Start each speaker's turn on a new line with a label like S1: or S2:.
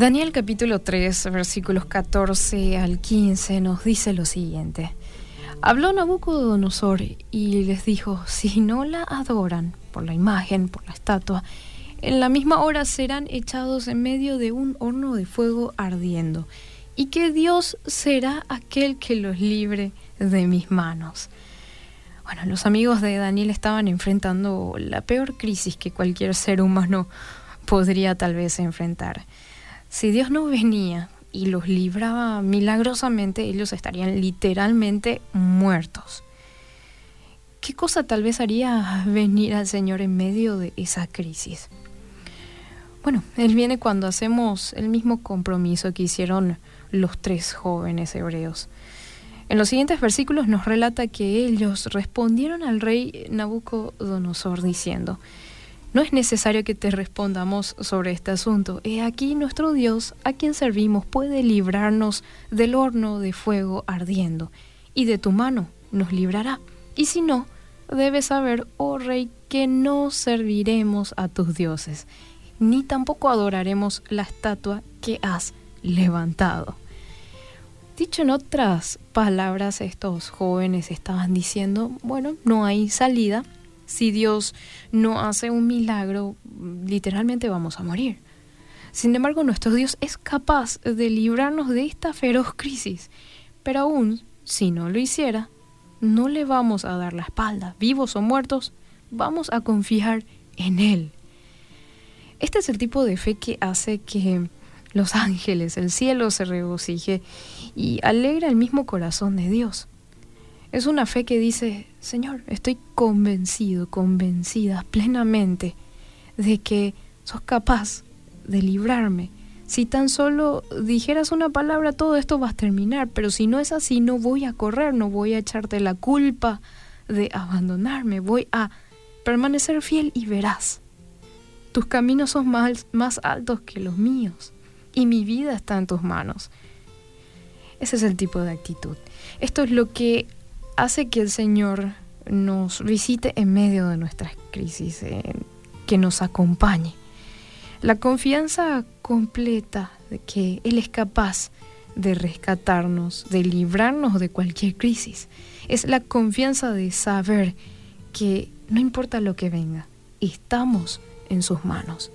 S1: Daniel capítulo 3, versículos 14 al 15 nos dice lo siguiente. Habló Nabucodonosor y les dijo, si no la adoran por la imagen, por la estatua, en la misma hora serán echados en medio de un horno de fuego ardiendo, y que Dios será aquel que los libre de mis manos. Bueno, los amigos de Daniel estaban enfrentando la peor crisis que cualquier ser humano podría tal vez enfrentar. Si Dios no venía y los libraba milagrosamente, ellos estarían literalmente muertos. ¿Qué cosa tal vez haría venir al Señor en medio de esa crisis? Bueno, Él viene cuando hacemos el mismo compromiso que hicieron los tres jóvenes hebreos. En los siguientes versículos nos relata que ellos respondieron al rey Nabucodonosor diciendo, no es necesario que te respondamos sobre este asunto. He aquí nuestro Dios, a quien servimos, puede librarnos del horno de fuego ardiendo, y de tu mano nos librará. Y si no, debes saber, oh rey, que no serviremos a tus dioses, ni tampoco adoraremos la estatua que has levantado. Dicho en otras palabras, estos jóvenes estaban diciendo, bueno, no hay salida, si Dios no hace un milagro, literalmente vamos a morir. Sin embargo, nuestro Dios es capaz de librarnos de esta feroz crisis, pero aún si no lo hiciera, no le vamos a dar la espalda, vivos o muertos, vamos a confiar en Él. Este es el tipo de fe que hace que los ángeles, el cielo se regocije y alegra el mismo corazón de Dios. Es una fe que dice, Señor, estoy convencido, convencida plenamente de que sos capaz de librarme. Si tan solo dijeras una palabra, todo esto va a terminar, pero si no es así, no voy a correr, no voy a echarte la culpa de abandonarme, voy a permanecer fiel y verás. Tus caminos son más, más altos que los míos y mi vida está en tus manos. Ese es el tipo de actitud. Esto es lo que hace que el Señor nos visite en medio de nuestras crisis, eh, que nos acompañe. La confianza completa de que Él es capaz de rescatarnos, de librarnos de cualquier crisis. Es la confianza de saber que no importa lo que venga, estamos en sus manos.